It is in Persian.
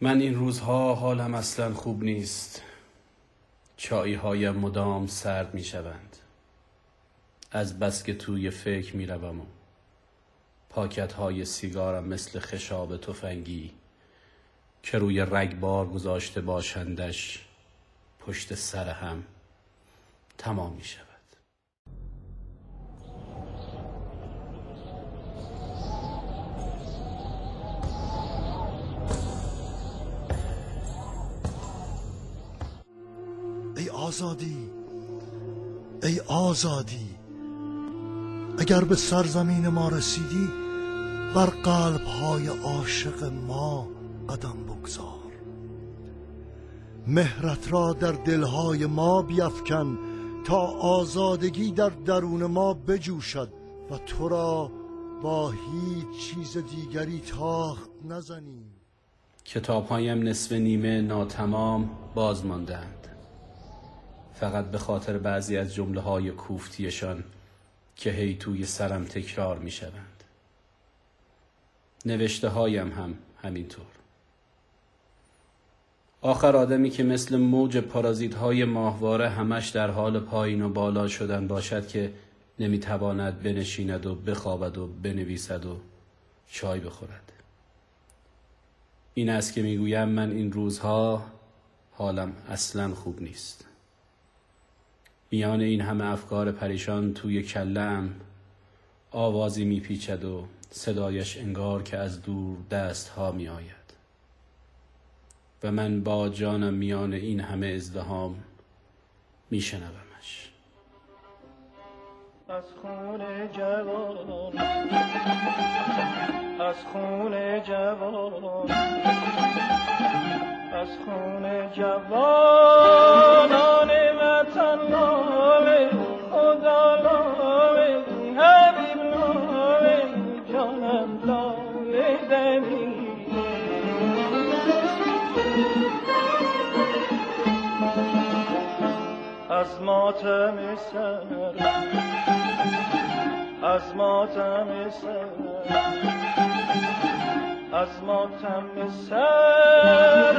من این روزها حالم اصلا خوب نیست. چایی های مدام سرد می شوند از بس که توی فکر می روم و پاکت های سیگارم مثل خشاب تفنگی که روی رگبار گذاشته باشندش پشت سر هم تمام می شود آزادی. ای آزادی اگر به سرزمین ما رسیدی بر قلب های عاشق ما قدم بگذار. مهرت را در دلهای ما بیفکن تا آزادگی در درون ما بجوشد و تو را با هیچ چیز دیگری تاخت نزنیم. کتابهایم نصف نیمه ناتمام باز ماندند فقط به خاطر بعضی از جمله های کوفتیشان که هی توی سرم تکرار می شوند نوشته هایم هم همینطور. آخر آدمی که مثل موج پارازیت های ماهواره همش در حال پایین و بالا شدن باشد که نمی‌تواند بنشیند و بخوابد و بنویسد و چای بخورد. این است که می‌گویم من این روزها حالم اصلا خوب نیست. میان این همه افکار پریشان توی کلم آوازی میپیچد و صدایش انگار که از دور دست ها می آید و من با جانم میان این همه ازدهام میشنومش. از خون جوان از خون جوان از خون جوانان جانم لاله دمی از ماتم سر از ماتم سر از ماتم سر.